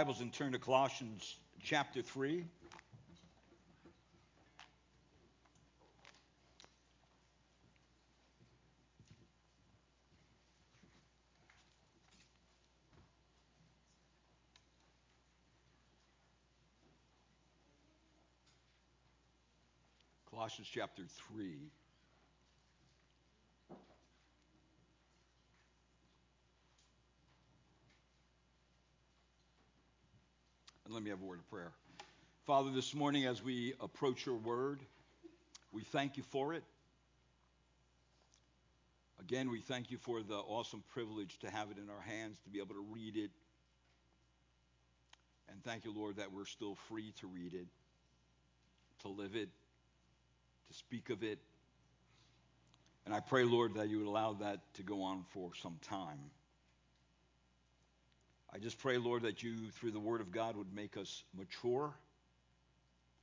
Bibles and turn to Colossians chapter 3. Colossians chapter 3. Let me have a word of prayer. Father, this morning as we approach your word, we thank you for it. Again, we thank you for the awesome privilege to have it in our hands, to be able to read it. And thank you, Lord, that we're still free to read it, to live it, to speak of it. And I pray, Lord, that you would allow that to go on for some time. I just pray, Lord, that you, through the Word of God, would make us mature,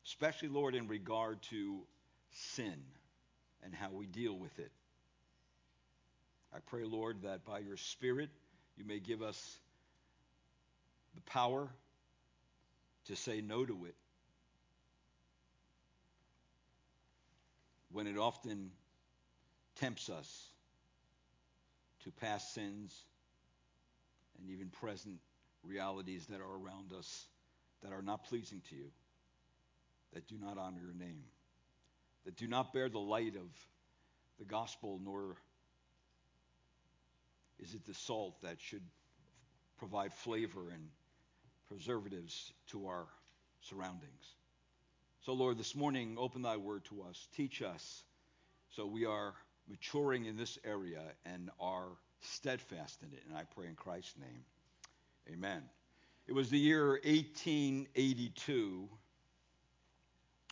especially, Lord, in regard to sin and how we deal with it. I pray, Lord, that by your Spirit, you may give us the power to say no to it when it often tempts us to past sins and even present realities that are around us that are not pleasing to you, that do not honor your name, that do not bear the light of the gospel, nor is it the salt that should provide flavor and preservatives to our surroundings. So, Lord, this morning, open thy word to us. Teach us so we are maturing in this area and are steadfast in it. And I pray in Christ's name. Amen. It was the year 1882.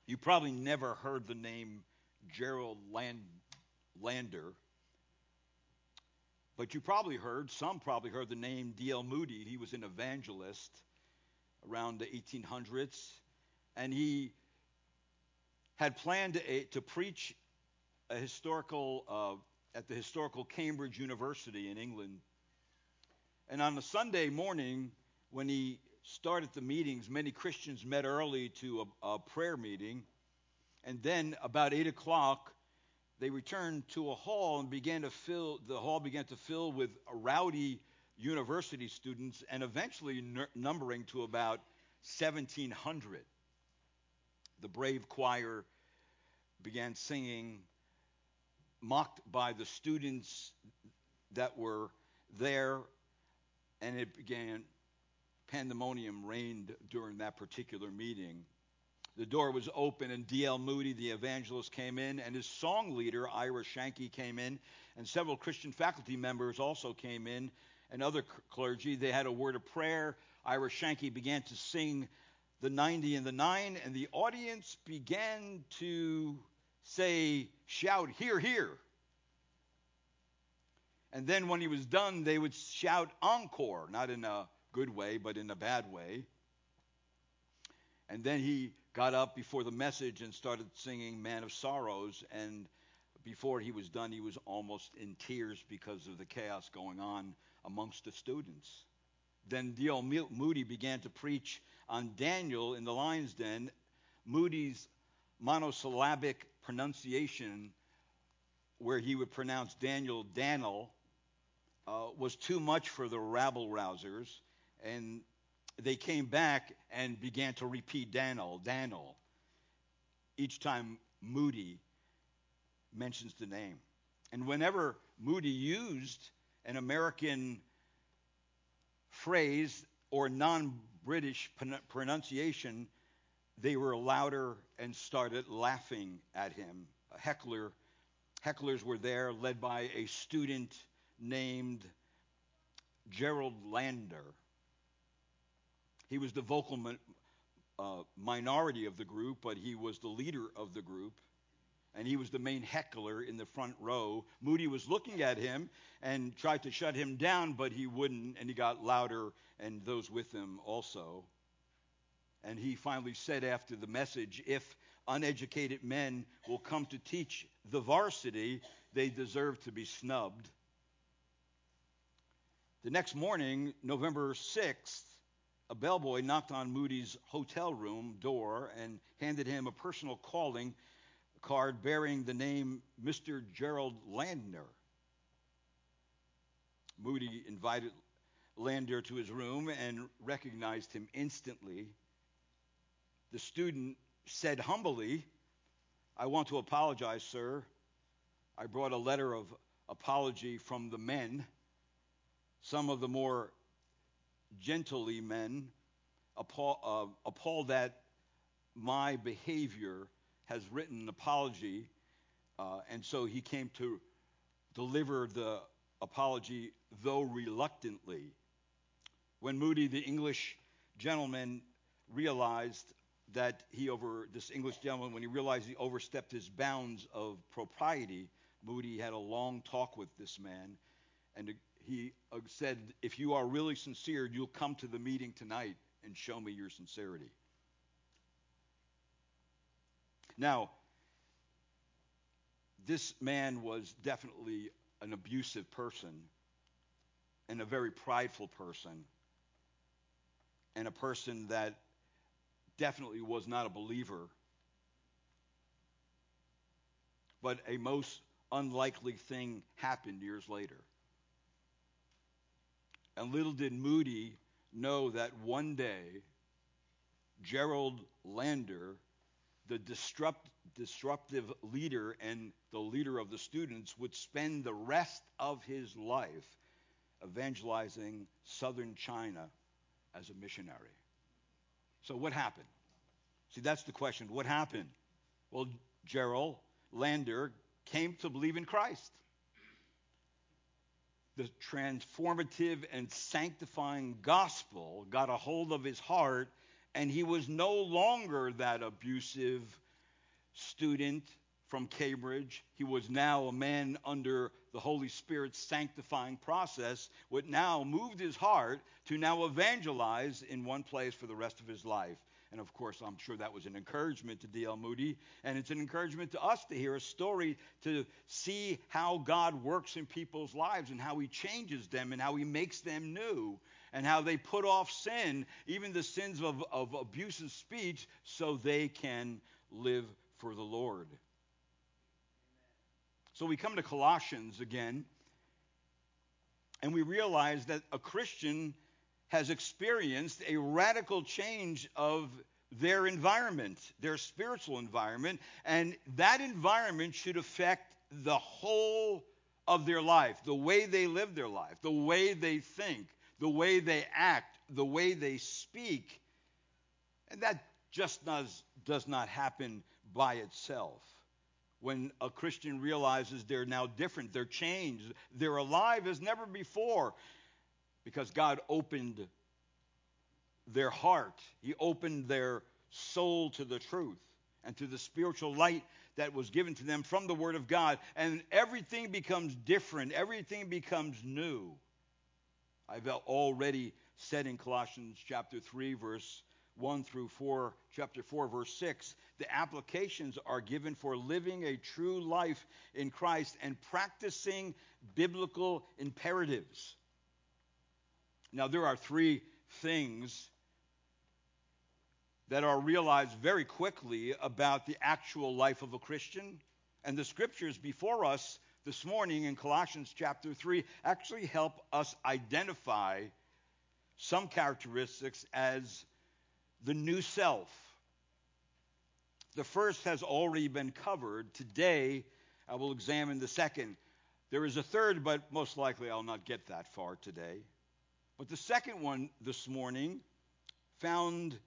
You probably never heard the name Gerald Land, Lander, but you probably heard, some probably heard the name D.L. Moody. He was an evangelist around the 1800s, and he had planned to, to preach a historical uh, at the historical Cambridge University in England. And on a Sunday morning, when he started the meetings, many Christians met early to a, a prayer meeting. And then about 8 o'clock, they returned to a hall and began to fill, the hall began to fill with rowdy university students and eventually n- numbering to about 1,700. The brave choir began singing mocked by the students that were there, and it began, pandemonium reigned during that particular meeting. The door was open, and D.L. Moody, the evangelist, came in, and his song leader, Ira Sankey, came in, and several Christian faculty members also came in, and other clergy. They had a word of prayer. Ira Sankey began to sing the 90 and the 9, and the audience began to say, shout, Hear, hear. And then when he was done, they would shout encore, not in a good way, but in a bad way. And then he got up before the message and started singing Man of Sorrows. And before he was done, he was almost in tears because of the chaos going on amongst the students. Then D.L. Moody began to preach on Daniel in the lion's den. Moody's monosyllabic pronunciation, where he would pronounce Daniel Daniel, uh, was too much for the rabble rousers, and they came back and began to repeat Daniel, Daniel, each time Moody mentions the name. And whenever Moody used an American phrase or non British pronunciation, they were louder and started laughing at him. A heckler, hecklers were there, led by a student named Gerald Lander. He was the vocal uh, minority of the group, but he was the leader of the group, and he was the main heckler in the front row. Moody was looking at him and tried to shut him down, but he wouldn't, and he got louder, and those with him also. And he finally said after the message, if uneducated men will come to teach the varsity, they deserve to be snubbed. The next morning, November 6th, a bellboy knocked on Moody's hotel room door and handed him a personal calling card bearing the name Mr. Gerald Landner. Moody invited Landner to his room and recognized him instantly. The student said humbly, I want to apologize, sir. I brought a letter of apology from the men. Some of the more gently men appalled, uh, appalled that my behavior has written an apology, uh, and so he came to deliver the apology, though reluctantly. When Moody, the English gentleman, realized that he over this English gentleman, when he realized he overstepped his bounds of propriety, Moody had a long talk with this man, and he uh, said, If you are really sincere, you'll come to the meeting tonight and show me your sincerity. Now, this man was definitely an abusive person and a very prideful person and a person that definitely was not a believer. But a most unlikely thing happened years later. And little did Moody know that one day, Gerald Lander, the disrupt, disruptive leader and the leader of the students, would spend the rest of his life evangelizing southern China as a missionary. So, what happened? See, that's the question. What happened? Well, Gerald Lander came to believe in Christ the transformative and sanctifying gospel got a hold of his heart, and he was no longer that abusive student from Cambridge. He was now a man under the Holy Spirit's sanctifying process, what now moved his heart to now evangelize in one place for the rest of his life. And of course, I'm sure that was an encouragement to D.L. Moody. And it's an encouragement to us to hear a story to see how God works in people's lives and how he changes them and how he makes them new and how they put off sin, even the sins of, of abusive speech, so they can live for the Lord. So we come to Colossians again, and we realize that a Christian has experienced a radical change of their environment, their spiritual environment, and that environment should affect the whole of their life, the way they live their life, the way they think, the way they act, the way they speak. And that just does, does not happen by itself. When a Christian realizes they're now different, they're changed, they're alive as never before, because God opened their heart, He opened their soul to the truth and to the spiritual light that was given to them from the Word of God. And everything becomes different, everything becomes new. I've already said in Colossians chapter 3, verse 1 through 4, chapter 4, verse 6, the applications are given for living a true life in Christ and practicing biblical imperatives. Now, there are three things that are realized very quickly about the actual life of a Christian. And the scriptures before us this morning in Colossians chapter 3 actually help us identify some characteristics as the new self. The first has already been covered. Today, I will examine the second. There is a third, but most likely I'll not get that far today. But the second one this morning, found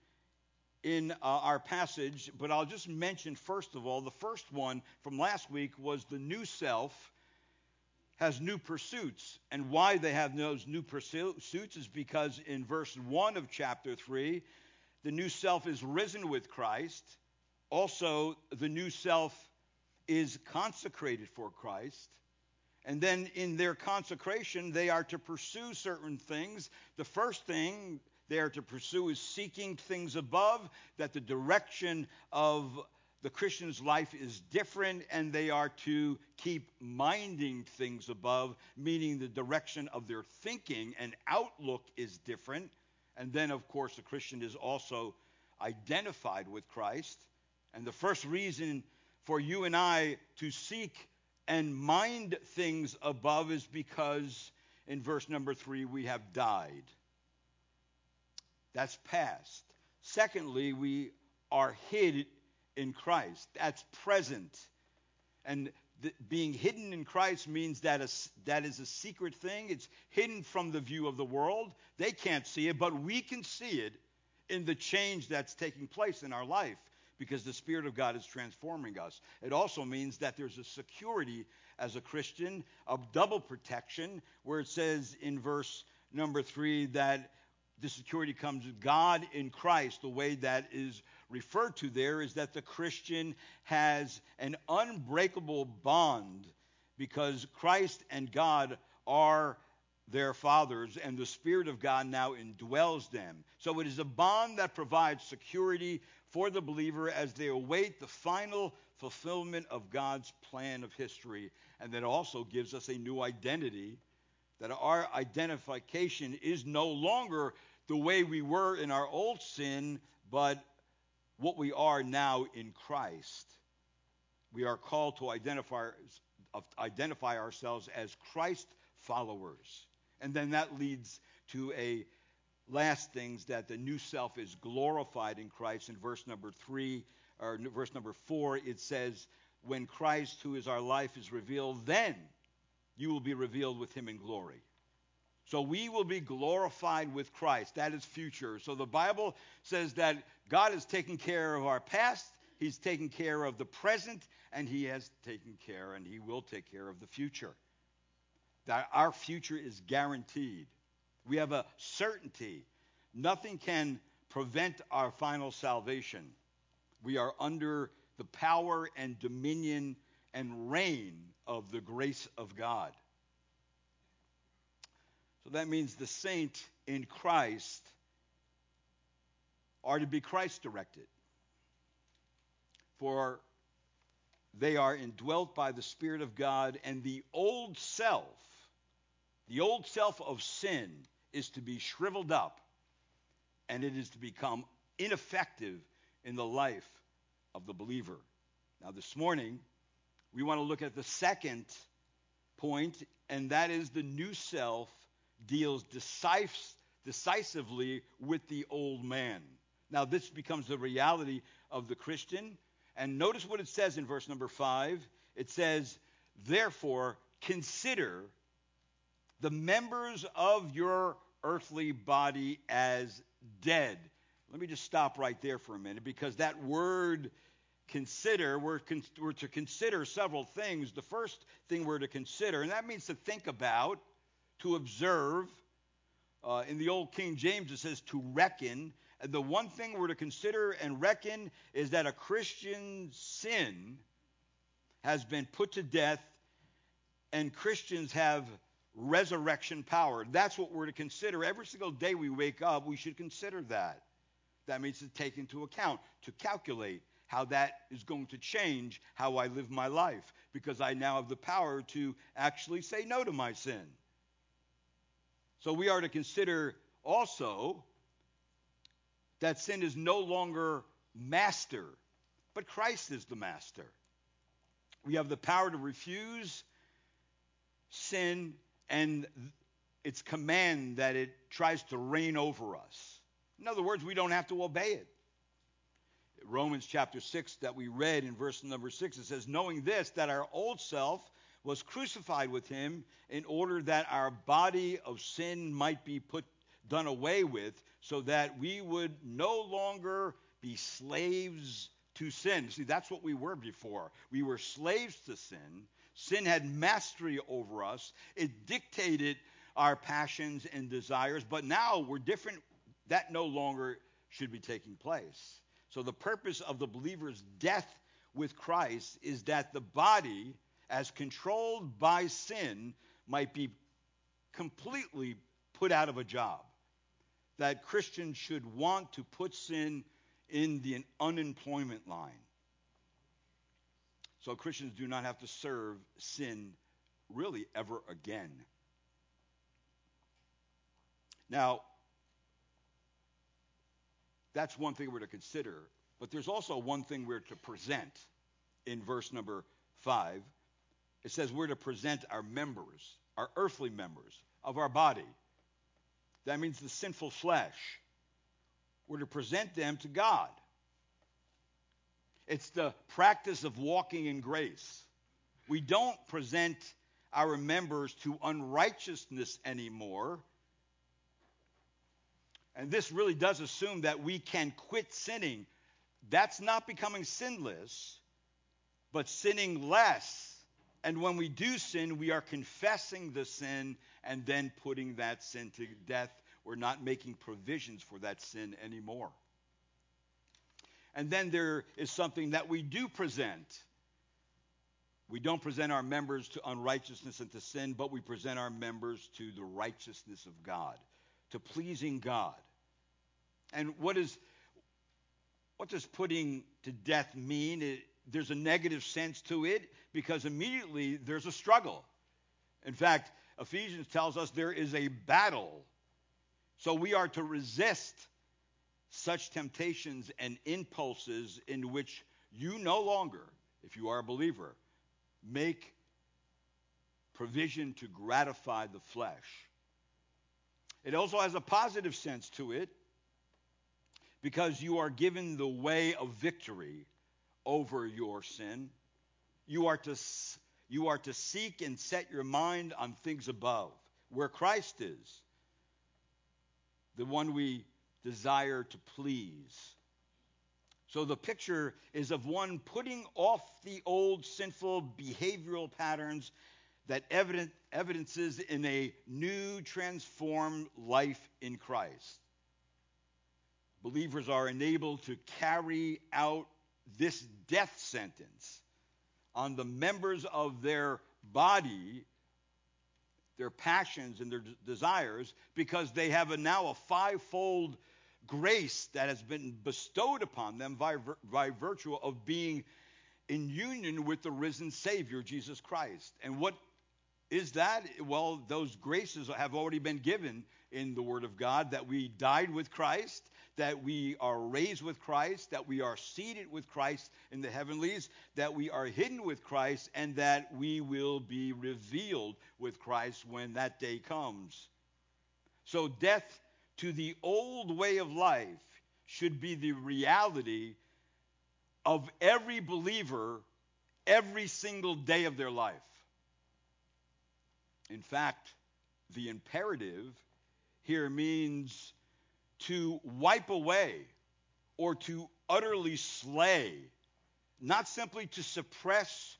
in uh, our passage, but I'll just mention first of all, the first one from last week was the new self has new pursuits. And why they have those new pursuits is because in verse 1 of chapter 3, the new self is risen with Christ. Also, the new self is consecrated for Christ. And then in their consecration, they are to pursue certain things. The first thing they are to pursue is seeking things above, that the direction of the Christian's life is different, and they are to keep minding things above, meaning the direction of their thinking and outlook is different. And then, of course, the Christian is also identified with Christ. And the first reason for you and I to seek and mind things above is because in verse number three, we have died. That's past. Secondly, we are hid in Christ. That's present. And the, being hidden in Christ means that a, that is a secret thing. It's hidden from the view of the world. They can't see it, but we can see it in the change that's taking place in our life because the Spirit of God is transforming us. It also means that there's a security as a Christian of double protection, where it says in verse number three that the security comes with God in Christ. The way that is referred to there is that the Christian has an unbreakable bond because Christ and God are their fathers, and the Spirit of God now indwells them. So it is a bond that provides security for the believer as they await the final fulfillment of God's plan of history, and that also gives us a new identity. That our identification is no longer the way we were in our old sin, but what we are now in Christ. We are called to identify, identify ourselves as Christ followers. And then that leads to a last things that the new self is glorified in Christ. In verse number three, or verse number four, it says, When Christ, who is our life, is revealed, then you will be revealed with him in glory. So we will be glorified with Christ. That is future. So the Bible says that God has taken care of our past, He's taken care of the present, and He has taken care and He will take care of the future. That our future is guaranteed. We have a certainty. Nothing can prevent our final salvation. We are under the power and dominion and reign of the grace of God. So that means the saint in Christ are to be Christ directed. For they are indwelt by the Spirit of God, and the old self, the old self of sin, is to be shriveled up, and it is to become ineffective in the life of the believer. Now, this morning, we want to look at the second point, and that is the new self deals decisively with the old man. Now, this becomes the reality of the Christian. And notice what it says in verse number five. It says, Therefore, consider the members of your earthly body as dead. Let me just stop right there for a minute because that word consider, we're, con- we're to consider several things. The first thing we're to consider, and that means to think about, to observe. Uh, in the old King James, it says to reckon. And the one thing we're to consider and reckon is that a Christian sin has been put to death, and Christians have resurrection power. That's what we're to consider. Every single day we wake up, we should consider that. That means to take into account, to calculate how that is going to change how I live my life, because I now have the power to actually say no to my sin. So we are to consider also that sin is no longer master, but Christ is the master. We have the power to refuse sin and its command that it tries to reign over us. In other words, we don't have to obey it. Romans chapter 6 that we read in verse number 6, it says, Knowing this, that our old self was crucified with him in order that our body of sin might be put done away with so that we would no longer be slaves to sin. See, that's what we were before. We were slaves to sin. Sin had mastery over us. It dictated our passions and desires, but now we're different. That no longer should be taking place. So the purpose of the believer's death with Christ is that the body as controlled by sin, might be completely put out of a job. That Christians should want to put sin in the unemployment line. So Christians do not have to serve sin really ever again. Now, That's one thing we're to consider. But there's also one thing we're to present in verse number 5. It says we're to present our members, our earthly members of our body. That means the sinful flesh. We're to present them to God. It's the practice of walking in grace. We don't present our members to unrighteousness anymore. And this really does assume that we can quit sinning. That's not becoming sinless, but sinning less. And when we do sin, we are confessing the sin and then putting that sin to death. We're not making provisions for that sin anymore. And then there is something that we do present. We don't present our members to unrighteousness and to sin, but we present our members to the righteousness of God, to pleasing God. And what is what does putting to death mean? It, there's a negative sense to it because immediately there's a struggle. In fact, Ephesians tells us there is a battle. So we are to resist such temptations and impulses in which you no longer, if you are a believer, make provision to gratify the flesh. It also has a positive sense to it because you are given the way of victory over your sin. You are to, you are to seek and set your mind on things above, where Christ is, the one we desire to please. So the picture is of one putting off the old sinful behavioral patterns that evident, evidences in a new transformed life in Christ. Believers are enabled to carry out this death sentence on the members of their body, their passions and their desires, because they have a, now a fivefold grace that has been bestowed upon them by, by virtue of being in union with the risen Savior, Jesus Christ. And what is that? Well, those graces have already been given in the Word of God that we died with Christ, that we are raised with Christ, that we are seated with Christ in the heavenlies, that we are hidden with Christ, and that we will be revealed with Christ when that day comes. So, death to the old way of life should be the reality of every believer every single day of their life. In fact, the imperative here means to wipe away or to utterly slay, not simply to suppress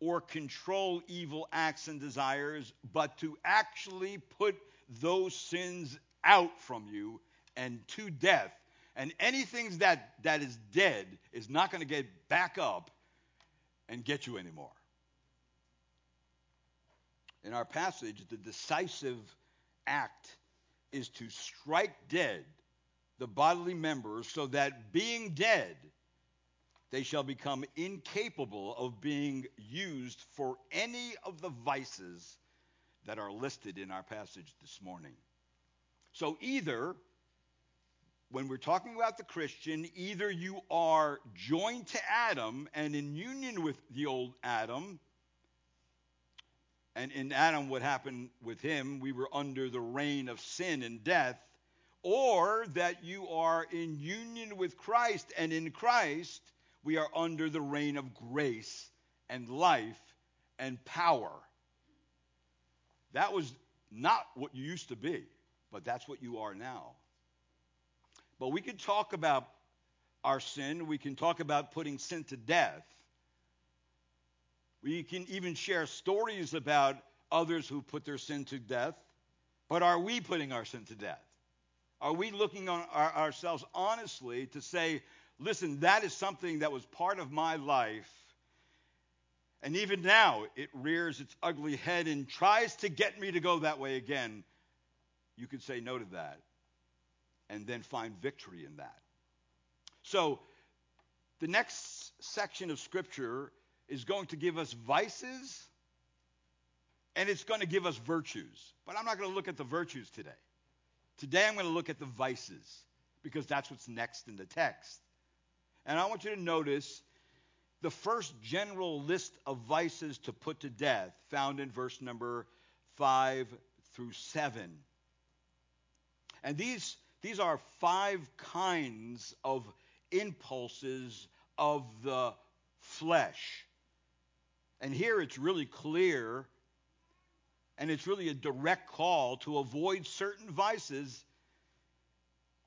or control evil acts and desires, but to actually put those sins out from you and to death. And anything that, that is dead is not going to get back up and get you anymore. In our passage, the decisive act is to strike dead the bodily members so that being dead, they shall become incapable of being used for any of the vices that are listed in our passage this morning. So either, when we're talking about the Christian, either you are joined to Adam and in union with the old Adam, and in Adam, what happened with him, we were under the reign of sin and death, or that you are in union with Christ, and in Christ, we are under the reign of grace and life and power. That was not what you used to be but that's what you are now. But we can talk about our sin. We can talk about putting sin to death. We can even share stories about others who put their sin to death. But are we putting our sin to death? Are we looking on our, ourselves honestly to say, listen, that is something that was part of my life. And even now, it rears its ugly head and tries to get me to go that way again you could say no to that and then find victory in that. So, the next section of Scripture is going to give us vices and it's going to give us virtues. But I'm not going to look at the virtues today. Today, I'm going to look at the vices because that's what's next in the text. And I want you to notice the first general list of vices to put to death, found in verse number 5 through 7. And these, these are five kinds of impulses of the flesh. And here it's really clear, and it's really a direct call to avoid certain vices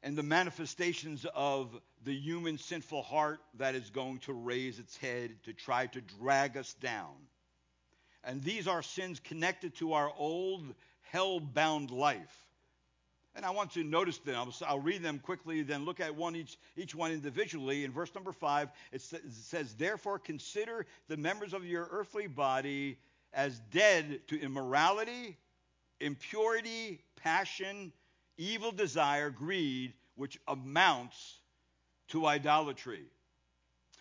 and the manifestations of the human sinful heart that is going to raise its head to try to drag us down. And these are sins connected to our old hell bound life. And I want to notice them. I'll, I'll, read them quickly, then look at one each, each one individually. In verse number five, it, it says, Therefore consider the members of your earthly body as dead to immorality, impurity, passion, evil desire, greed, which amounts to idolatry.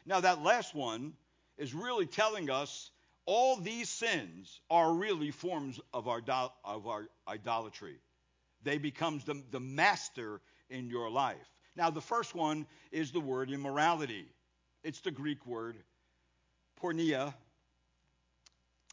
Now, that last one is really telling us all these sins are really forms of our, of our idolatry. They become the, the master in your life. Now, the first one is the word immorality. It's the Greek word porneia.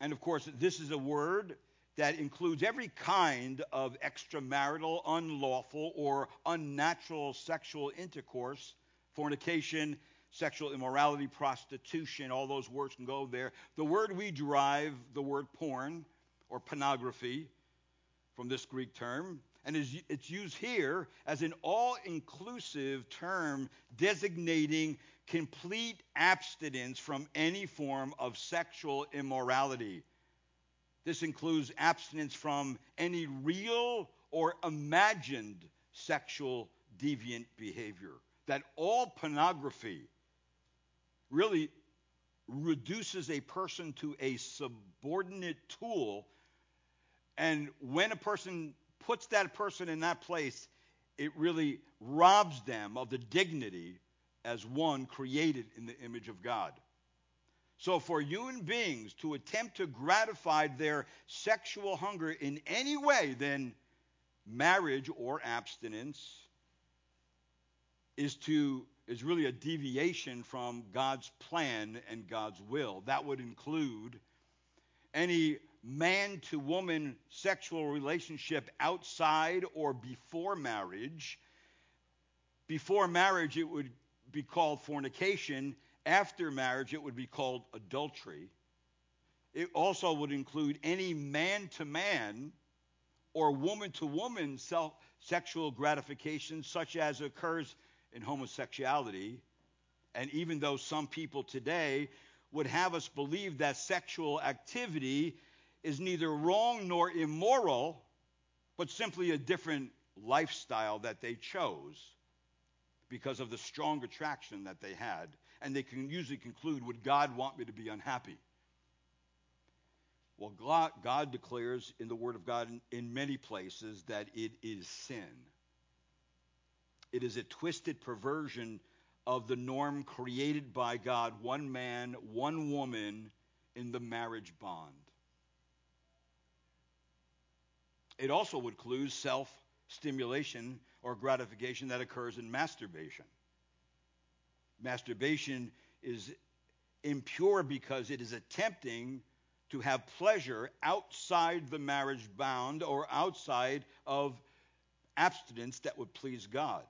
And of course, this is a word that includes every kind of extramarital, unlawful, or unnatural sexual intercourse, fornication, sexual immorality, prostitution, all those words can go there. The word we derive, the word porn or pornography, from this Greek term, and it's used here as an all inclusive term designating complete abstinence from any form of sexual immorality. This includes abstinence from any real or imagined sexual deviant behavior. That all pornography really reduces a person to a subordinate tool. And when a person puts that person in that place, it really robs them of the dignity as one created in the image of God. So, for human beings to attempt to gratify their sexual hunger in any way, then marriage or abstinence is to is really a deviation from God's plan and God's will. That would include any man to woman sexual relationship outside or before marriage. Before marriage, it would be called fornication after marriage, it would be called adultery. It also would include any man to man or woman to woman sexual gratification, such as occurs in homosexuality. And even though some people today would have us believe that sexual activity is neither wrong nor immoral, but simply a different lifestyle that they chose because of the strong attraction that they had and they can usually conclude, Would God want me to be unhappy? Well, God, declares in the Word of God in many places that it is sin. It is a twisted perversion of the norm created by God one man, one woman in the marriage bond. It also would include self stimulation or gratification that occurs in masturbation. Masturbation is impure because it is attempting to have pleasure outside the marriage bound or outside of abstinence that would please God.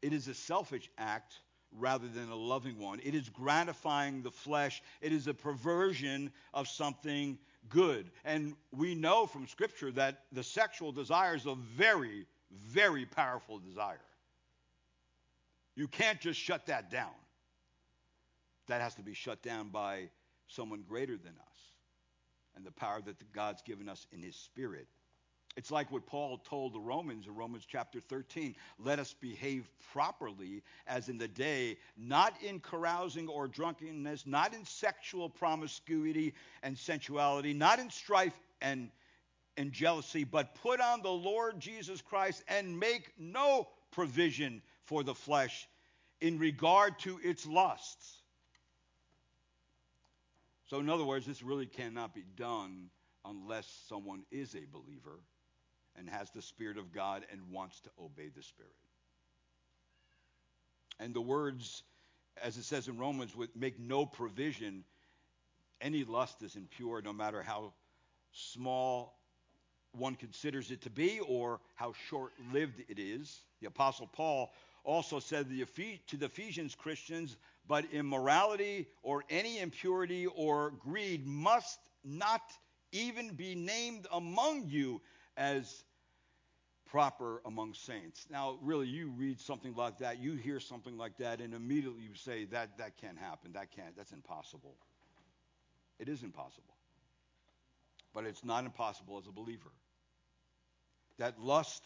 It is a selfish act rather than a loving one. It is gratifying the flesh. It is a perversion of something good. And we know from Scripture that the sexual desire is a very, very powerful desire. You can't just shut that down. That has to be shut down by someone greater than us and the power that God's given us in His Spirit. It's like what Paul told the Romans in Romans chapter 13 let us behave properly as in the day, not in carousing or drunkenness, not in sexual promiscuity and sensuality, not in strife and, and jealousy, but put on the Lord Jesus Christ and make no provision for the flesh in regard to its lusts. So, in other words, this really cannot be done unless someone is a believer and has the Spirit of God and wants to obey the Spirit. And the words, as it says in Romans, would make no provision. Any lust is impure, no matter how small one considers it to be or how short lived it is. The Apostle Paul also said to the Ephesians Christians, but immorality or any impurity or greed must not even be named among you as proper among saints. Now, really, you read something like that, you hear something like that, and immediately you say, that, that can't happen. That can't, that's impossible. It is impossible. But it's not impossible as a believer. That lust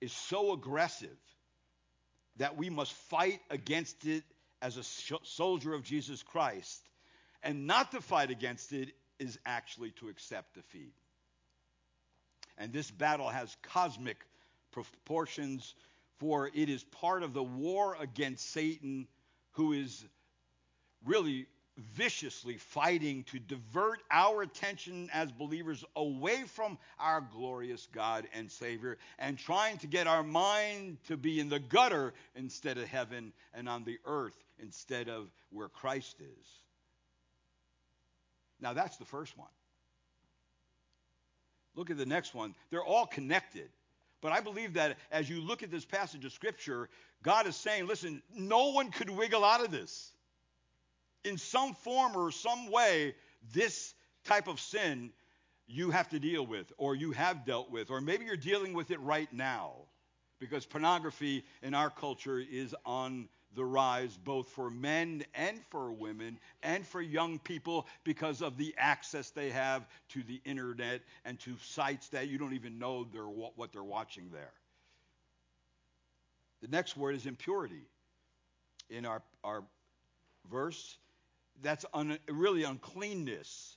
is so aggressive that we must fight against it as a soldier of Jesus Christ. And not to fight against it is actually to accept defeat. And this battle has cosmic proportions, for it is part of the war against Satan, who is really viciously fighting to divert our attention as believers away from our glorious God and Savior and trying to get our mind to be in the gutter instead of heaven and on the earth instead of where Christ is. Now, that's the first one. Look at the next one. They're all connected. But I believe that as you look at this passage of Scripture, God is saying, listen, no one could wiggle out of this. In some form or some way, this type of sin you have to deal with, or you have dealt with, or maybe you're dealing with it right now. Because pornography in our culture is on the rise both for men and for women and for young people because of the access they have to the internet and to sites that you don't even know they're, what they're watching there. The next word is impurity. In our, our verse, that's un, really uncleanness.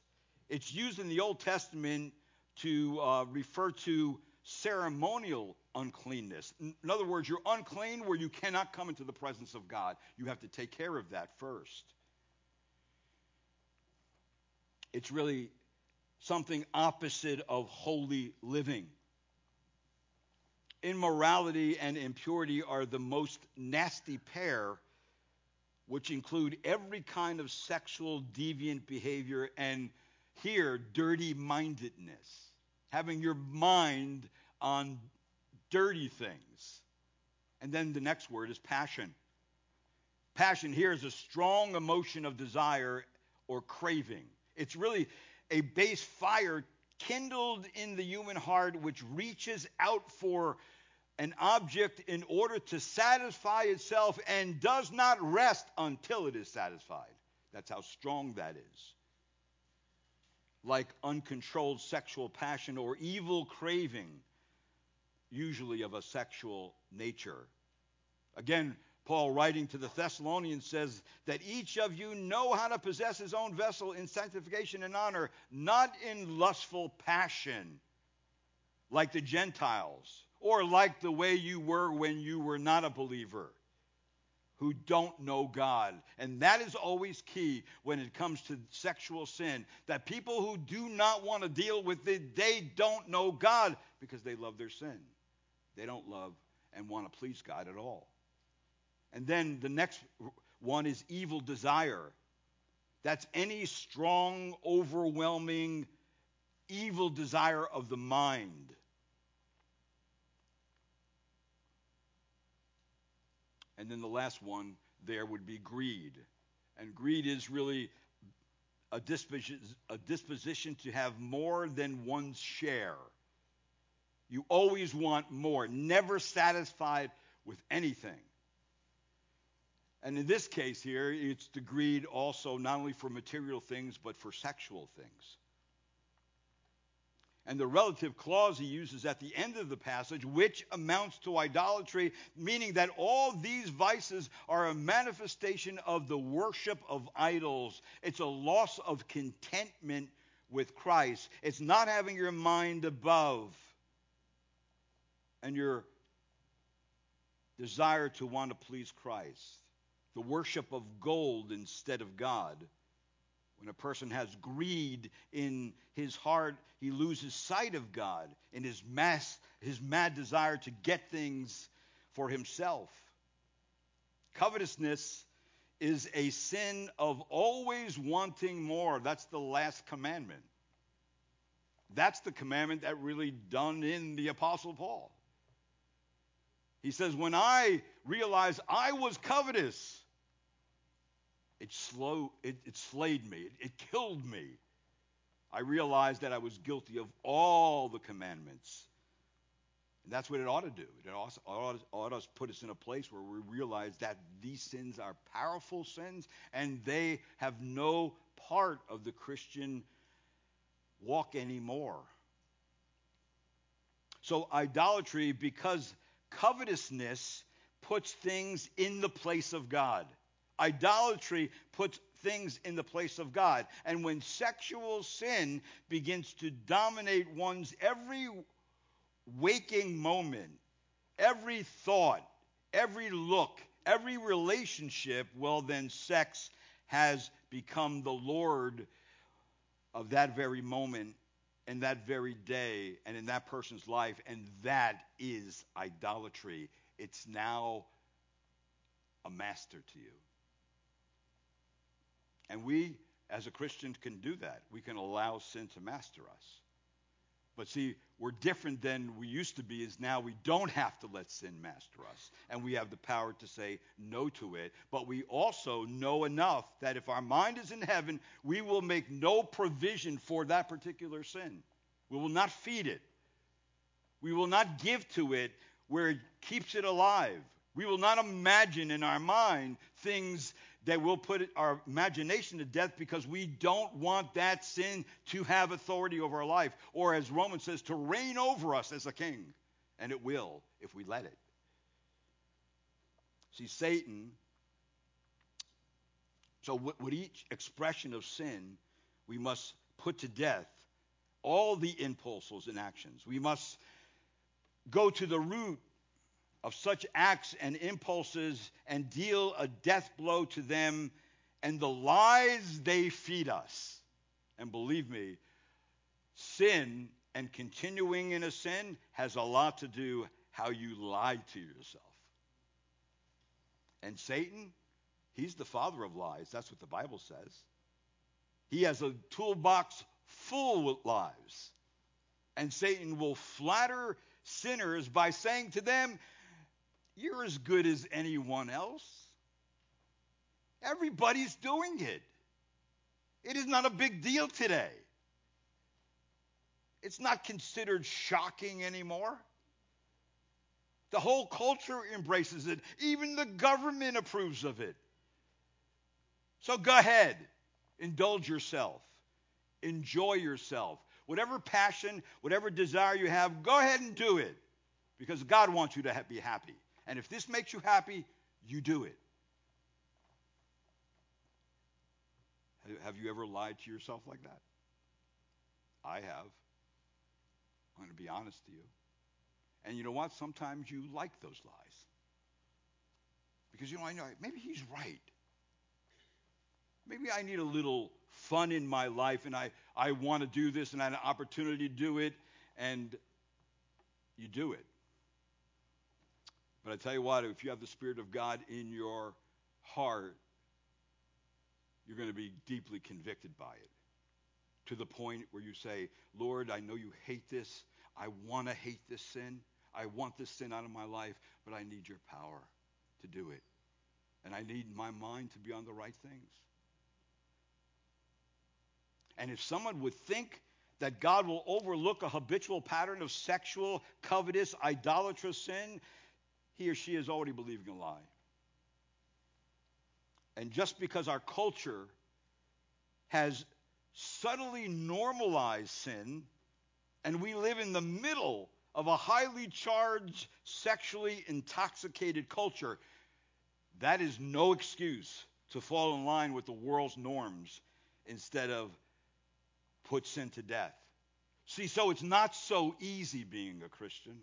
It's used in the Old Testament to uh, refer to ceremonial uncleanness. In other words, you're unclean where you cannot come into the presence of God. You have to take care of that first. It's really something opposite of holy living. Immorality and impurity are the most nasty pair, which include every kind of sexual deviant behavior and here, dirty mindedness. Having your mind on dirty things. And then the next word is passion. Passion here is a strong emotion of desire or craving. It's really a base fire kindled in the human heart which reaches out for an object in order to satisfy itself and does not rest until it is satisfied. That's how strong that is. Like uncontrolled sexual passion or evil craving usually of a sexual nature. Again, Paul, writing to the Thessalonians, says that each of you know how to possess his own vessel in sanctification and honor, not in lustful passion, like the Gentiles, or like the way you were when you were not a believer, who don't know God. And that is always key when it comes to sexual sin. That people who do not want to deal with it, they don't know God because they love their sin. They don't love and want to please God at all. And then the next one is evil desire. That's any strong, overwhelming, evil desire of the mind. And then the last one there would be greed. And greed is really a disposition, a disposition to have more than one's share. You always want more, never satisfied with anything. And in this case here, it's the greed also not only for material things, but for sexual things. And the relative clause he uses at the end of the passage, which amounts to idolatry, meaning that all these vices are a manifestation of the worship of idols. It's a loss of contentment with Christ. It's not having your mind above and your desire to want to please Christ, the worship of gold instead of God. When a person has greed in his heart, he loses sight of God in his mass, his mad desire to get things for himself. Covetousness is a sin of always wanting more. That's the last commandment. That's the commandment that really done in the Apostle Paul. He says, When I realized I was covetous, it, slow, it, it slayed me, it, it killed me. I realized that I was guilty of all the commandments. And that's what it ought to do. It ought, ought, ought to put us in a place where we realize that these sins are powerful sins and they have no part of the Christian walk anymore. So, idolatry, because covetousness puts things in the place of God. Idolatry puts things in the place of God. And when sexual sin begins to dominate one's every waking moment, every thought, every look, every relationship, well, then sex has become the Lord of that very moment and that very day and in that person's life, and that is idolatry. It's now a master to you. And we, as a Christian, can do that. We can allow sin to master us. But see, we're different than we used to be, is now we don't have to let sin master us. And we have the power to say no to it. But we also know enough that if our mind is in heaven, we will make no provision for that particular sin. We will not feed it. We will not give to it where it keeps it alive. We will not imagine in our mind things that we'll put our imagination to death because we don't want that sin to have authority over our life. Or as Romans says, to reign over us as a king. And it will if we let it. See, Satan, so with each expression of sin, we must put to death all the impulses and actions. We must go to the root of such acts and impulses and deal a death blow to them and the lies they feed us. And believe me, sin and continuing in a sin has a lot to do how you lie to yourself. And Satan, he's the father of lies. That's what the Bible says. He has a toolbox full with lies. And Satan will flatter sinners by saying to them, you're as good as anyone else. Everybody's doing it. It is not a big deal today. It's not considered shocking anymore. The whole culture embraces it. Even the government approves of it. So go ahead, indulge yourself, enjoy yourself. Whatever passion, whatever desire you have, go ahead and do it because God wants you to be happy. And if this makes you happy, you do it. Have you ever lied to yourself like that? I have. I'm going to be honest to you. And you know what? Sometimes you like those lies. Because, you know, I know maybe he's right. Maybe I need a little fun in my life and I, I want to do this and I have an opportunity to do it, and you do it. But I tell you what, if you have the Spirit of God in your heart, you're going to be deeply convicted by it. To the point where you say, Lord, I know you hate this. I want to hate this sin. I want this sin out of my life, but I need your power to do it. And I need my mind to be on the right things. And if someone would think that God will overlook a habitual pattern of sexual, covetous, idolatrous sin, he or she is already believing a lie. And just because our culture has subtly normalized sin, and we live in the middle of a highly charged, sexually intoxicated culture, that is no excuse to fall in line with the world's norms instead of put sin to death. See, so it's not so easy being a Christian.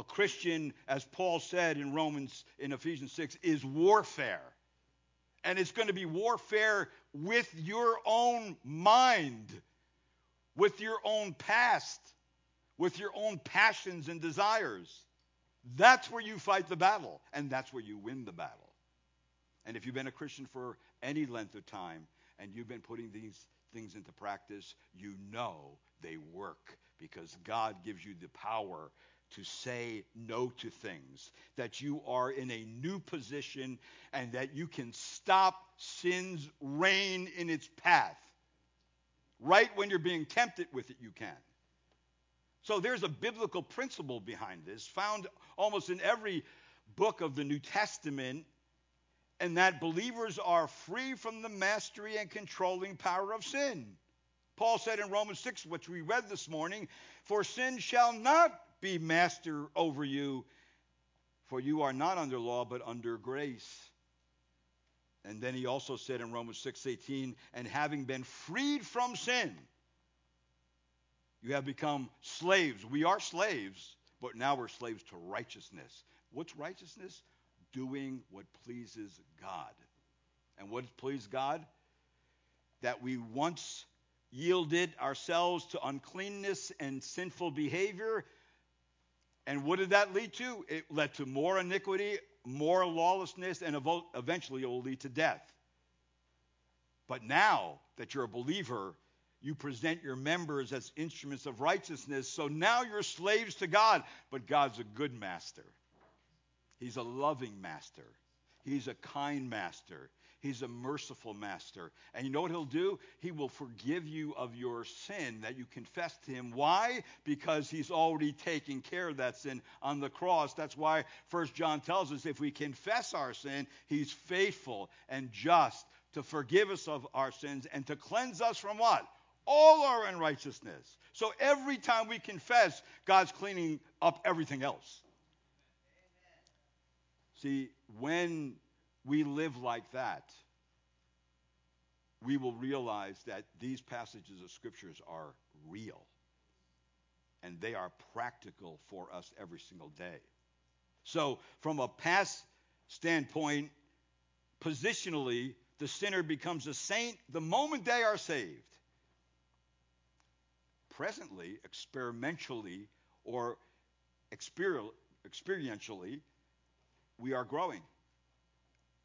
A Christian, as Paul said in Romans, in Ephesians 6, is warfare. And it's going to be warfare with your own mind, with your own past, with your own passions and desires. That's where you fight the battle, and that's where you win the battle. And if you've been a Christian for any length of time and you've been putting these things into practice, you know they work because God gives you the power to say no to things, that you are in a new position and that you can stop sin's reign in its path. Right when you're being tempted with it, you can. So there's a biblical principle behind this, found almost in every book of the New Testament, and that believers are free from the mastery and controlling power of sin. Paul said in Romans 6, which we read this morning, For sin shall not be master over you, for you are not under law, but under grace. And then he also said in Romans 6:18, and having been freed from sin, you have become slaves. We are slaves, but now we're slaves to righteousness. What's righteousness? Doing what pleases God. And what pleases God? That we once yielded ourselves to uncleanness and sinful behavior. And what did that lead to? It led to more iniquity, more lawlessness, and eventually it will lead to death. But now that you're a believer, you present your members as instruments of righteousness. So now you're slaves to God, but God's a good master. He's a loving master. He's a kind master. He's a merciful master. And you know what he'll do? He will forgive you of your sin that you confess to him. Why? Because he's already taken care of that sin on the cross. That's why First John tells us if we confess our sin, he's faithful and just to forgive us of our sins and to cleanse us from what? All our unrighteousness. So every time we confess, God's cleaning up everything else. See, when we live like that, we will realize that these passages of scriptures are real and they are practical for us every single day. So, from a past standpoint, positionally, the sinner becomes a saint the moment they are saved. Presently, experimentally, or experientially, we are growing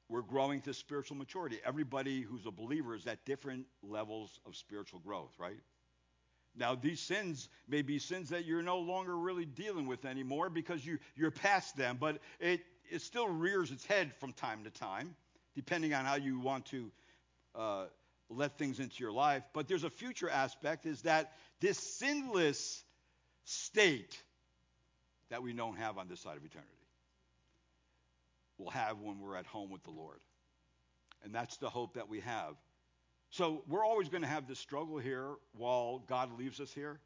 we're growing to spiritual maturity. Everybody who's a believer is at different levels of spiritual growth, right? Now, these sins may be sins that you're no longer really dealing with anymore because you, you're past them, but it, it still rears its head from time to time, depending on how you want to uh, let things into your life. But there's a future aspect is that this sinless state that we don't have on this side of eternity will have when we're at home with the Lord. And that's the hope that we have. So we're always going to have this struggle here while God leaves us here.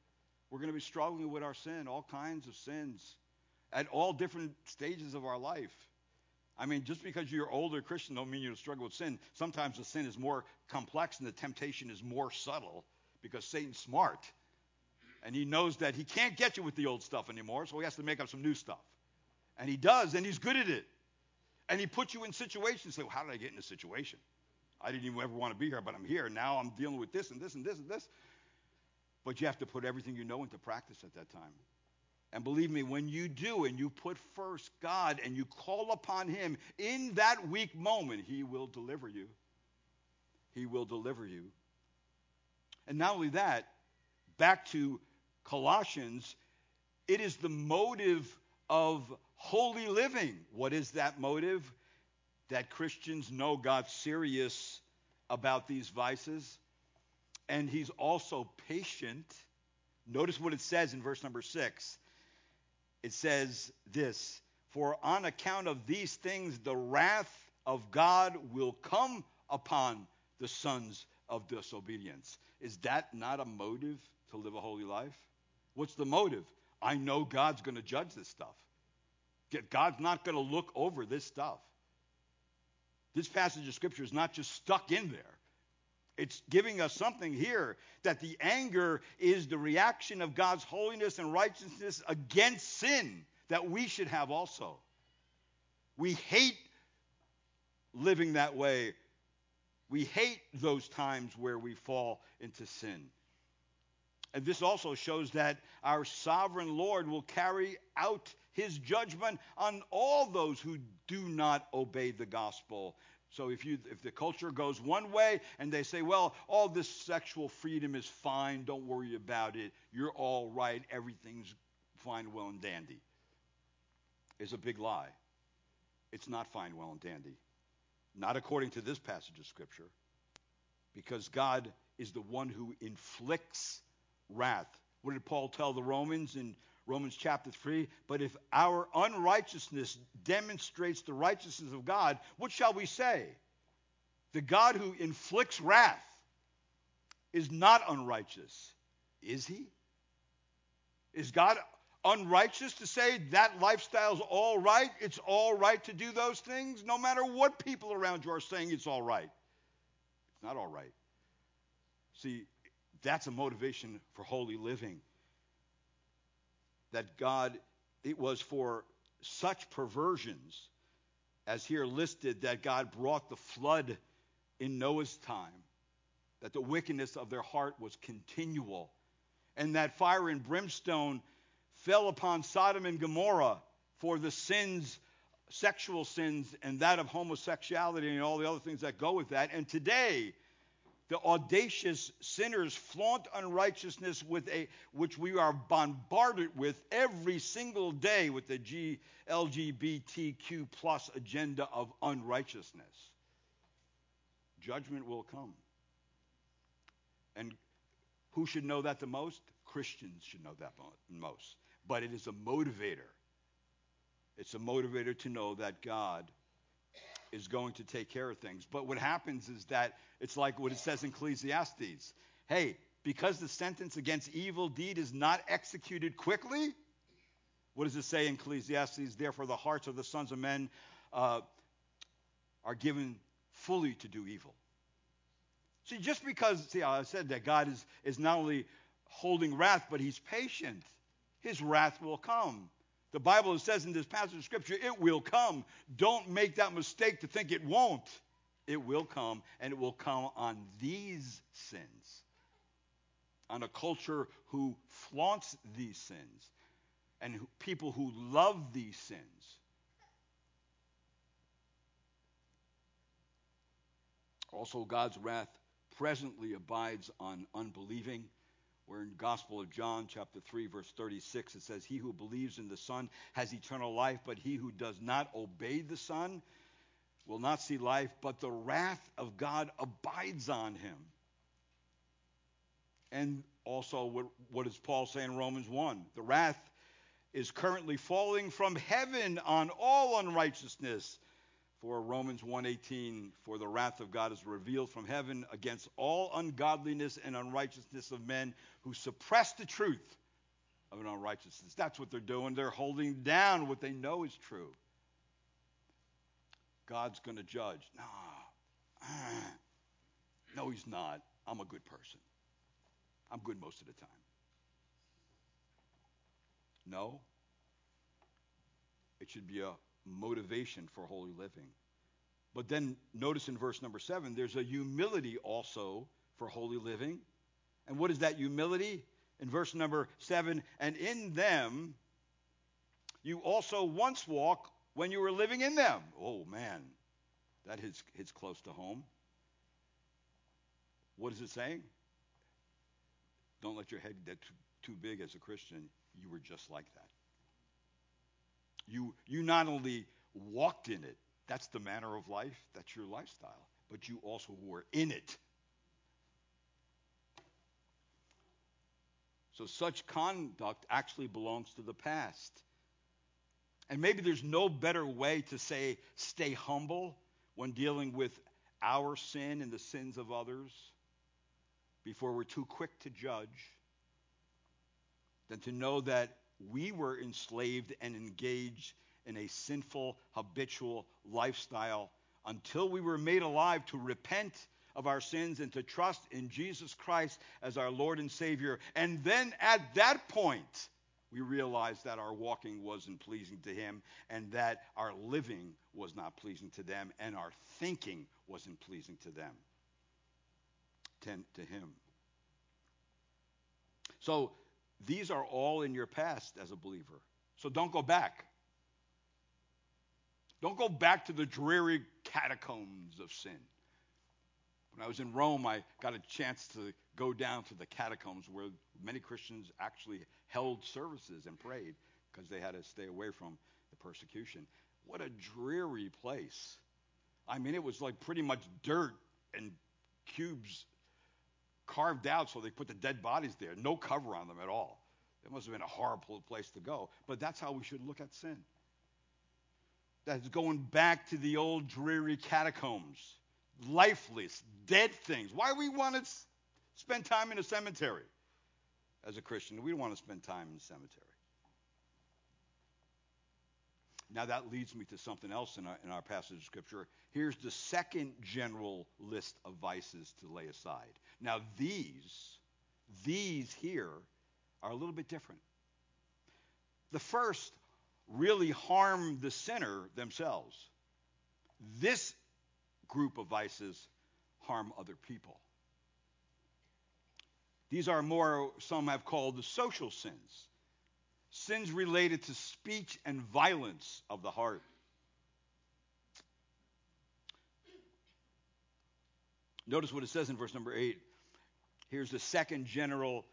We're going to be struggling with our sin, all kinds of sins, at all different stages of our life. I mean, just because you're older Christian don't mean you struggle with sin. Sometimes the sin is more complex and the temptation is more subtle because Satan's smart. And he knows that he can't get you with the old stuff anymore, so he has to make up some new stuff. And he does, and he's good at it. And he puts you in situations. Say, well, how did I get in this situation? I didn't even ever want to be here, but I'm here. Now I'm dealing with this and this and this and this. But you have to put everything you know into practice at that time. And believe me, when you do and you put first God and you call upon Him in that weak moment, He will deliver you. He will deliver you. And not only that, back to Colossians, it is the motive of holy living. What is that motive? That Christians know God's serious about these vices. And he's also patient. Notice what it says in verse number six. It says this For on account of these things, the wrath of God will come upon the sons of disobedience. Is that not a motive to live a holy life? What's the motive? I know God's going to judge this stuff. God's not going to look over this stuff. This passage of Scripture is not just stuck in there. It's giving us something here that the anger is the reaction of God's holiness and righteousness against sin that we should have also. We hate living that way. We hate those times where we fall into sin. And this also shows that our sovereign Lord will carry out his judgment on all those who do not obey the gospel. So if you if the culture goes one way and they say, well, all this sexual freedom is fine, don't worry about it, you're all right, everything's fine, well and dandy. Is a big lie. It's not fine, well and dandy. Not according to this passage of scripture. Because God is the one who inflicts wrath. What did Paul tell the Romans in Romans chapter 3? But if our unrighteousness demonstrates the righteousness of God, what shall we say? The God who inflicts wrath is not unrighteous, is he? Is God unrighteous to say that lifestyle's all right? It's all right to do those things, no matter what people around you are saying it's all right. It's not all right. See, that's a motivation for holy living. That God, it was for such perversions, as here listed, that God brought the flood in Noah's time, that the wickedness of their heart was continual, and that fire and brimstone fell upon Sodom and Gomorrah for the sins, sexual sins, and that of homosexuality and all the other things that go with that. And today, the audacious sinners flaunt unrighteousness with a which we are bombarded with every single day with the G, LGBTQ plus agenda of unrighteousness. Judgment will come. And who should know that the most? Christians should know that most. But it is a motivator. It's a motivator to know that God is going to take care of things. But what happens is that it's like what it says in Ecclesiastes. Hey, because the sentence against evil deed is not executed quickly, what does it say in Ecclesiastes? Therefore, the hearts of the sons of men uh, are given fully to do evil. See, just because, see, I said that God is, is not only holding wrath, but he's patient. His wrath will come. The Bible says in this passage of Scripture, it will come. Don't make that mistake to think it won't. It will come, and it will come on these sins, on a culture who flaunts these sins, and who, people who love these sins. Also, God's wrath presently abides on unbelieving we're in Gospel of John, chapter 3, verse 36. It says, He who believes in the Son has eternal life, but he who does not obey the Son will not see life, but the wrath of God abides on him. And also, what, what does Paul say in Romans 1? The wrath is currently falling from heaven on all unrighteousness for Romans 1:18 for the wrath of God is revealed from heaven against all ungodliness and unrighteousness of men who suppress the truth of an unrighteousness. That's what they're doing. They're holding down what they know is true. God's going to judge. No. Ah. No, he's not. I'm a good person. I'm good most of the time. No. It should be a motivation for holy living. But then notice in verse number seven, there's a humility also for holy living. And what is that humility? In verse number seven, and in them you also once walk when you were living in them. Oh man, that hits, hits close to home. What is it saying? Don't let your head get too, too big as a Christian. You were just like that. You, you not only walked in it, that's the manner of life, that's your lifestyle, but you also were in it. So such conduct actually belongs to the past. And maybe there's no better way to say stay humble when dealing with our sin and the sins of others before we're too quick to judge than to know that we were enslaved and engaged in a sinful, habitual lifestyle until we were made alive to repent of our sins and to trust in Jesus Christ as our Lord and Savior. And then at that point, we realized that our walking wasn't pleasing to Him and that our living was not pleasing to them and our thinking wasn't pleasing to them, to Him. So these are all in your past as a believer. So don't go back. Don't go back to the dreary catacombs of sin. When I was in Rome, I got a chance to go down to the catacombs where many Christians actually held services and prayed because they had to stay away from the persecution. What a dreary place. I mean, it was like pretty much dirt and cubes carved out so they put the dead bodies there, no cover on them at all. It must have been a horrible place to go. But that's how we should look at sin. That's going back to the old dreary catacombs, lifeless, dead things. Why we want to spend time in a cemetery as a Christian? We don't want to spend time in the cemetery. Now that leads me to something else in our, in our passage of Scripture. Here's the second general list of vices to lay aside. Now these, these here are a little bit different. The first really harm the sinner themselves. This group of vices harm other people. These are more, some have called the social sins sins related to speech and violence of the heart. Notice what it says in verse number 8. Here's the second general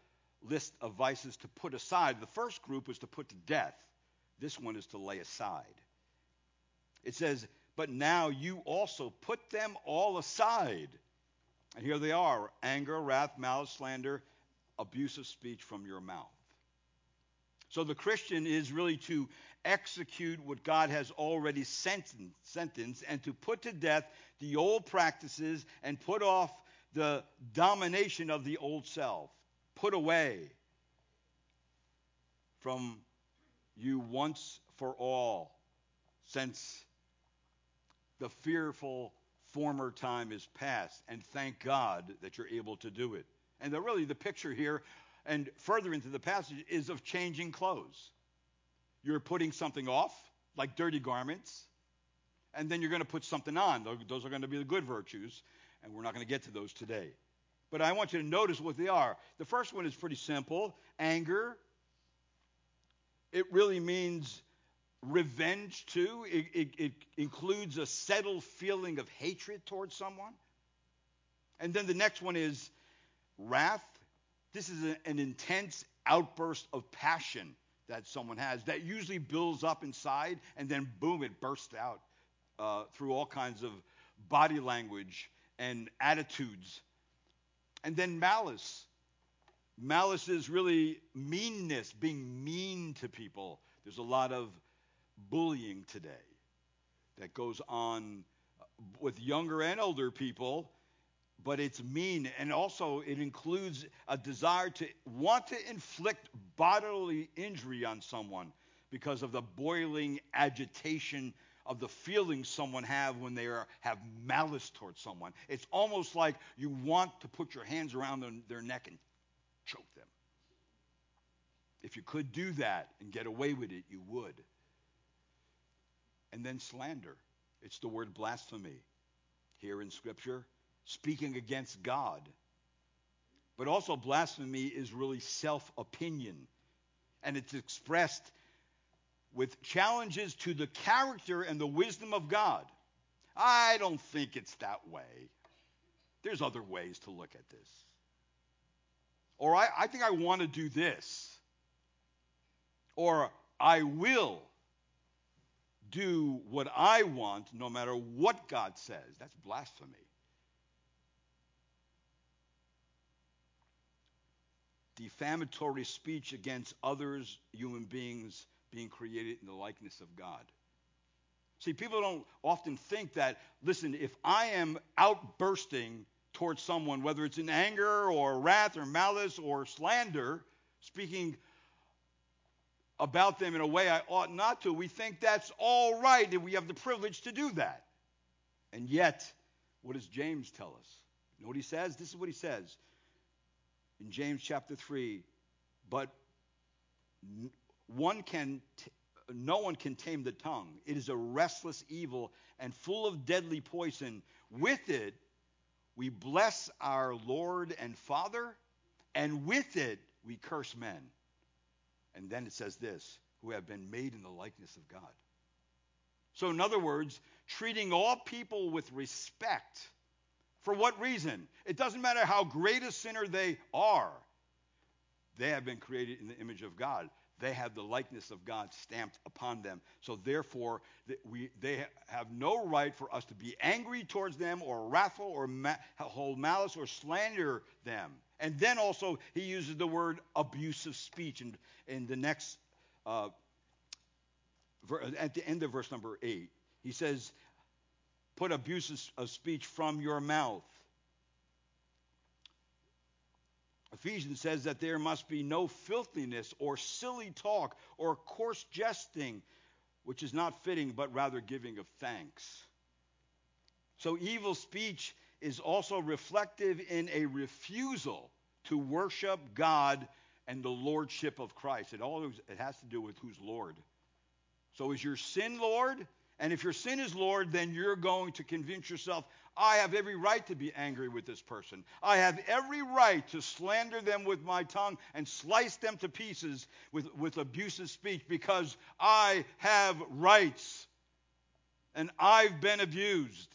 list of vices to put aside. The first group was to put to death. This one is to lay aside. It says, But now you also put them all aside. And here they are anger, wrath, malice, slander, abusive speech from your mouth. So the Christian is really to execute what God has already sentenced and to put to death the old practices and put off the domination of the old self. Put away from you once for all, since the fearful former time is past. And thank God that you're able to do it. And the, really, the picture here and further into the passage is of changing clothes. You're putting something off, like dirty garments, and then you're going to put something on. Those are going to be the good virtues, and we're not going to get to those today. But I want you to notice what they are. The first one is pretty simple anger. It really means revenge, too. It, it, it includes a settled feeling of hatred towards someone. And then the next one is wrath. This is a, an intense outburst of passion that someone has that usually builds up inside and then boom, it bursts out uh, through all kinds of body language and attitudes. And then malice. Malice is really meanness, being mean to people. There's a lot of bullying today that goes on with younger and older people but it's mean. And also, it includes a desire to want to inflict bodily injury on someone because of the boiling agitation of the feelings someone have when they are, have malice towards someone. It's almost like you want to put your hands around their, their neck and choke them. If you could do that and get away with it, you would. And then slander. It's the word blasphemy here in Scripture speaking against God. But also, blasphemy is really self opinion, and it's expressed with challenges to the character and the wisdom of God. I don't think it's that way. There's other ways to look at this. Or I, I think I want to do this. Or I will do what I want no matter what God says. That's blasphemy. Defamatory speech against others, human beings being created in the likeness of God. See, people don't often think that, listen, if I am outbursting towards someone, whether it's in anger or wrath or malice or slander, speaking about them in a way I ought not to, we think that's all right and we have the privilege to do that. And yet, what does James tell us? You know what he says? This is what he says in James chapter 3, but one can t- no one can tame the tongue. It is a restless evil and full of deadly poison. With it, we bless our Lord and Father, and with it, we curse men. And then it says this who have been made in the likeness of God. So, in other words, treating all people with respect. For what reason? It doesn't matter how great a sinner they are, they have been created in the image of God. They have the likeness of God stamped upon them. So, therefore, we, they have no right for us to be angry towards them or wrathful or ma- hold malice or slander them. And then also, he uses the word abusive speech in, in the next uh, at the end of verse number 8, he says, Put abuses of speech from your mouth. Ephesians says that there must be no filthiness or silly talk or coarse jesting, which is not fitting, but rather giving of thanks. So, evil speech is also reflective in a refusal to worship God and the lordship of Christ. It always it has to do with who's Lord. So is your sin Lord? And if your sin is Lord, then you're going to convince yourself, I have every right to be angry with this person. I have every right to slander them with my tongue and slice them to pieces with, with abusive speech because I have rights and I've been abused.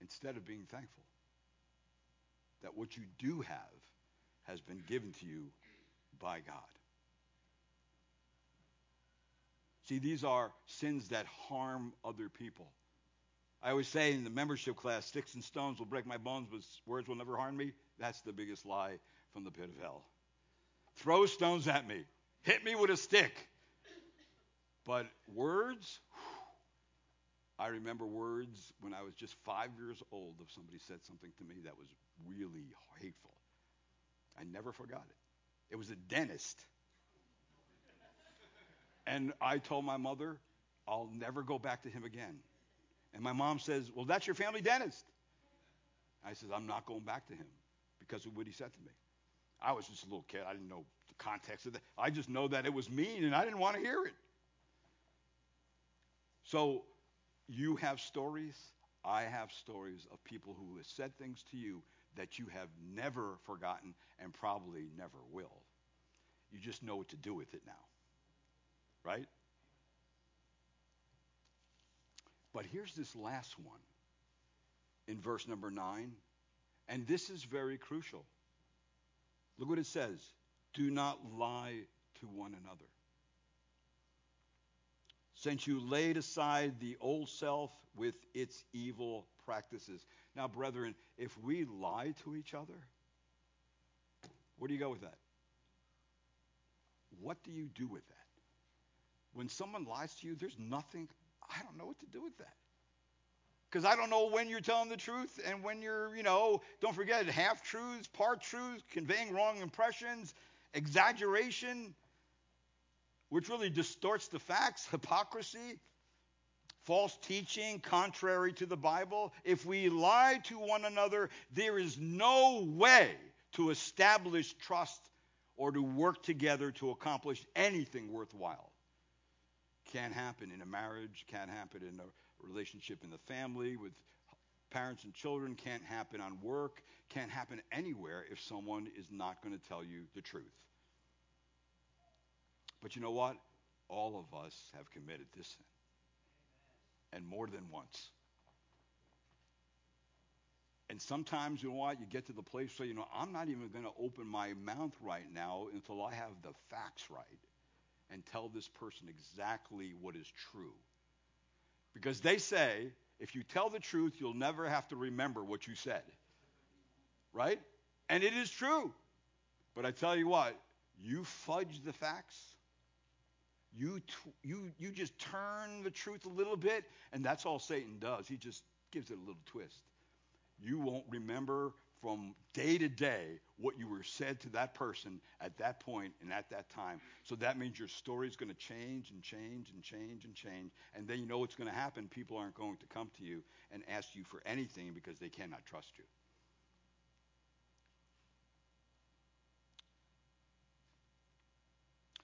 Instead of being thankful that what you do have has been given to you by God. See, these are sins that harm other people. I always say in the membership class, sticks and stones will break my bones, but words will never harm me. That's the biggest lie from the pit of hell. Throw stones at me, hit me with a stick. But words, I remember words when I was just five years old if somebody said something to me that was really hateful. I never forgot it. It was a dentist and I told my mother, I'll never go back to him again. And my mom says, Well, that's your family dentist. I says, I'm not going back to him because of what he said to me. I was just a little kid. I didn't know the context of that. I just know that it was mean and I didn't want to hear it. So you have stories. I have stories of people who have said things to you that you have never forgotten and probably never will. You just know what to do with it now right? But here's this last one in verse number 9, and this is very crucial. Look what it says do not lie to one another. Since you laid aside the old self with its evil practices. Now, brethren, if we lie to each other, where do you go with that? What do you do with that? When someone lies to you, there's nothing, I don't know what to do with that. Because I don't know when you're telling the truth and when you're, you know, don't forget half truths, part truths, conveying wrong impressions, exaggeration, which really distorts the facts, hypocrisy, false teaching contrary to the Bible. If we lie to one another, there is no way to establish trust or to work together to accomplish anything worthwhile. Can't happen in a marriage, can't happen in a relationship in the family with parents and children, can't happen on work, can't happen anywhere if someone is not going to tell you the truth. But you know what? All of us have committed this sin. And more than once. And sometimes, you know what? You get to the place where, you know, I'm not even going to open my mouth right now until I have the facts right and tell this person exactly what is true. Because they say, if you tell the truth, you'll never have to remember what you said. Right? And it is true. But I tell you what, you fudge the facts, you, t- you, you just turn the truth a little bit, and that's all Satan does. He just gives it a little twist. You won't remember from day to day what you were said to that person at that point and at that time. So that means your story is going to change and change and change and change. And then you know what's going to happen. People aren't going to come to you and ask you for anything because they cannot trust you.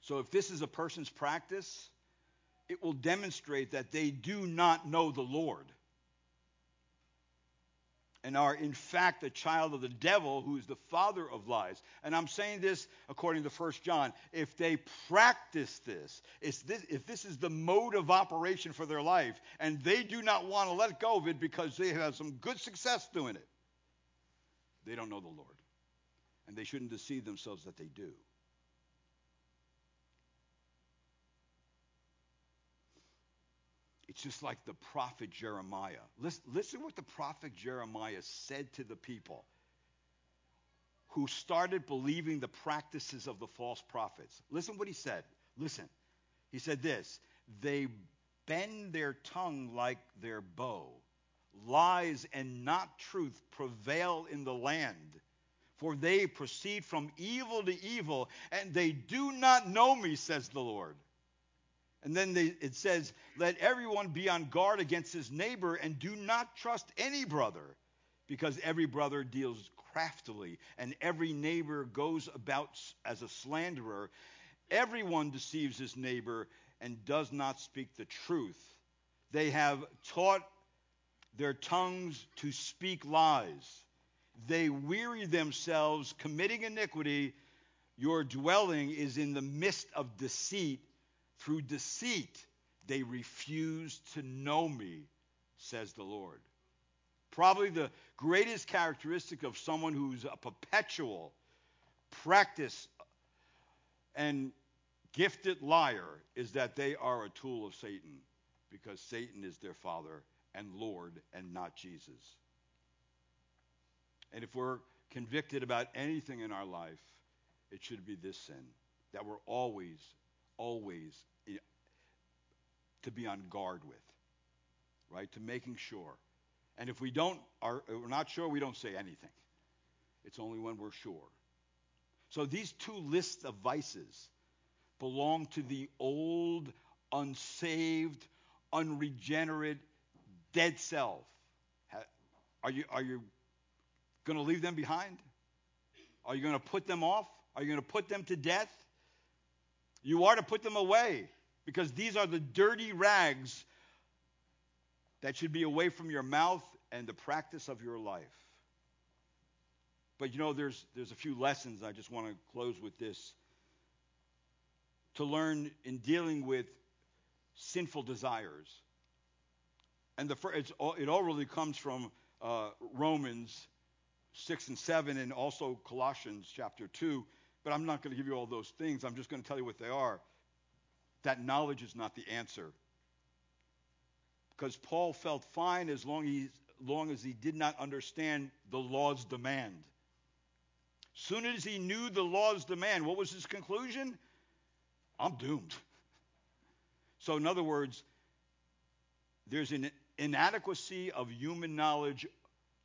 So if this is a person's practice, it will demonstrate that they do not know the Lord. And are in fact the child of the devil who is the father of lies. And i'm saying this according to 1 john. If they practice this, if this is the mode of operation for their life and they do not want to let go of it because they have some good success doing it they don't know the lord. And they shouldn't deceive themselves that they do It's just like the prophet Jeremiah. Listen, listen what the prophet Jeremiah said to the people who started believing the practices of the false prophets. Listen what he said. Listen. He said this They bend their tongue like their bow. Lies and not truth prevail in the land. For they proceed from evil to evil, and they do not know me, says the Lord. And then they, it says, Let everyone be on guard against his neighbor and do not trust any brother, because every brother deals craftily and every neighbor goes about as a slanderer. Everyone deceives his neighbor and does not speak the truth. They have taught their tongues to speak lies. They weary themselves committing iniquity. Your dwelling is in the midst of deceit through deceit, they refuse to know me, says the Lord. Probably the greatest characteristic of someone who's a perpetual practice and gifted liar is that they are a tool of Satan because Satan is their father and Lord and not Jesus. And if we're convicted about anything in our life, it should be this sin that we're always, always eh, to be on guard with, right? To making sure. And if we don't, are, eh, we're not sure, we don't say anything. It's only when we're sure. So these two lists of vices belong to the old, unsaved, unregenerate, dead self. Are you, are you going to leave them behind? Are you going to put them off? Are you going to put them to death? You are to put them away because these are the dirty rags that should be away from your mouth and the practice of your life. But you know, there's, there's a few lessons. I just want to close with this. To learn in dealing with sinful desires. And the, all, it all really comes from uh, Romans 6 and 7 and also Colossians chapter 2. But I'm not going to give you all those things. I'm just going to tell you what they are that knowledge is not the answer. Because Paul felt fine as long, he, long as he did not understand the law's demand. Soon as he knew the law's demand, what was his conclusion? I'm doomed. So, in other words, there's an inadequacy of human knowledge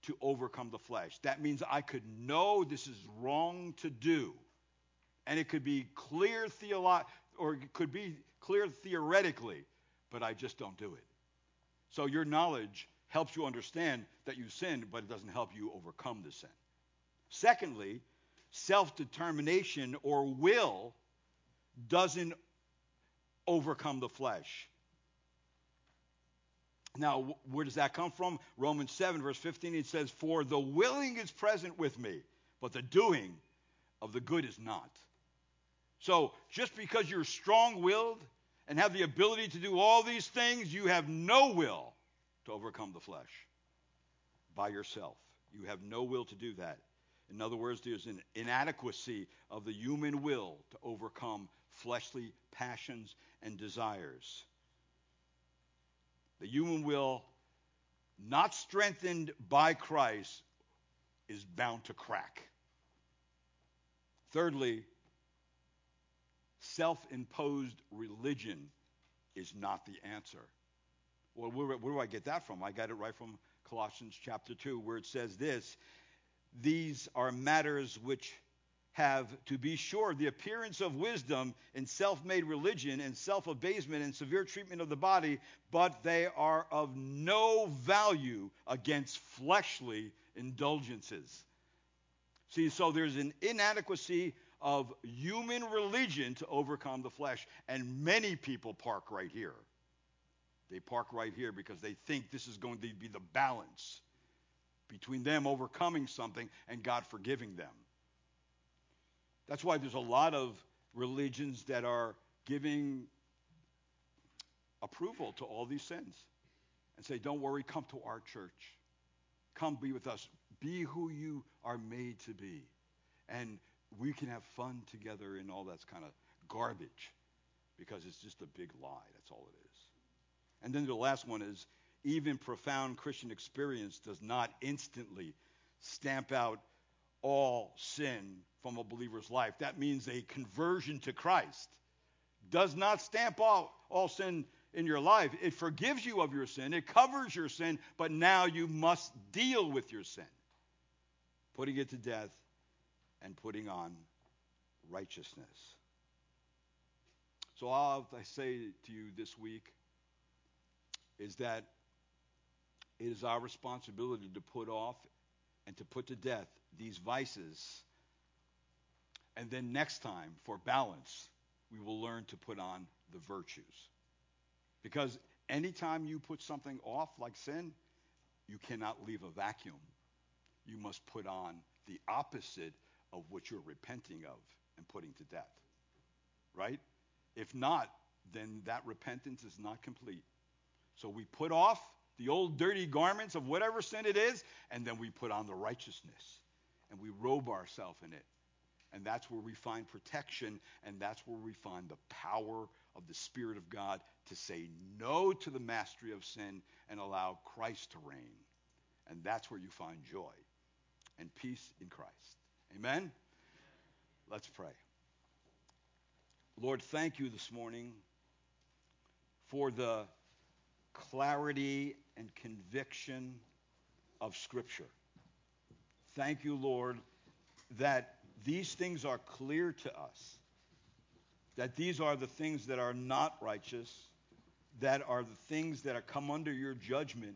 to overcome the flesh. That means I could know this is wrong to do. And it could be clear theolo- or it could be clear theoretically, but I just don't do it. So your knowledge helps you understand that you sinned, but it doesn't help you overcome the sin. Secondly, self determination or will doesn't overcome the flesh. Now, where does that come from? Romans 7, verse 15, it says, For the willing is present with me, but the doing of the good is not. So just because you're strong willed and have the ability to do all these things, you have no will to overcome the flesh by yourself. You have no will to do that. In other words, there's an inadequacy of the human will to overcome fleshly passions and desires. The human will, not strengthened by Christ, is bound to crack. Thirdly, self imposed religion is not the answer. Well, where, where, do I get that from? I got it right from Colossians chapter 2, where it says this These are matters which have, to be sure, the appearance of wisdom in self made religion and self abasement and severe treatment of the body, but they are of no value against fleshly indulgences. See, so there's an inadequacy of human religion to overcome the flesh. And many people park right here. They park right here because they think this is going to be the balance. between them overcoming something and God forgiving them. That's why there's a lot of religions that are giving approval to all these sins and say, don't worry, come to our church. Come be with us. Be who you are made to be. And we can have fun together and all that's kind of garbage because it's just a big lie. That's all it is. And then the last one is even profound Christian experience does not instantly stamp out all sin from a believer's life. That means a conversion to Christ does not stamp out all sin in your life. It forgives you of your sin, it covers your sin, but now you must deal with your sin, putting it to death and putting on righteousness. So, all I say to you this week is that it is our responsibility to put off and to put to death these vices. And then next time, for balance, we will learn to put on the virtues. Because anytime you put something off, like sin, you cannot leave a vacuum. You must put on the opposite of what you're repenting of and putting to death. Right? If not, then that repentance is not complete. So we put off the old dirty garments of whatever sin it is, and then we put on the righteousness and we robe ourselves in it. And that's where we find protection, and that's where we find the power of the Spirit of God to say no to the mastery of sin and allow Christ to reign. And that's where you find joy and peace in Christ. Amen? Let's pray. Lord, thank you this morning for the clarity and conviction of Scripture. Thank you, Lord, that these things are clear to us, that these are the things that are not righteous, that are the things that are come under your judgment,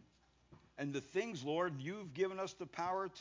and the things, Lord, you've given us the power to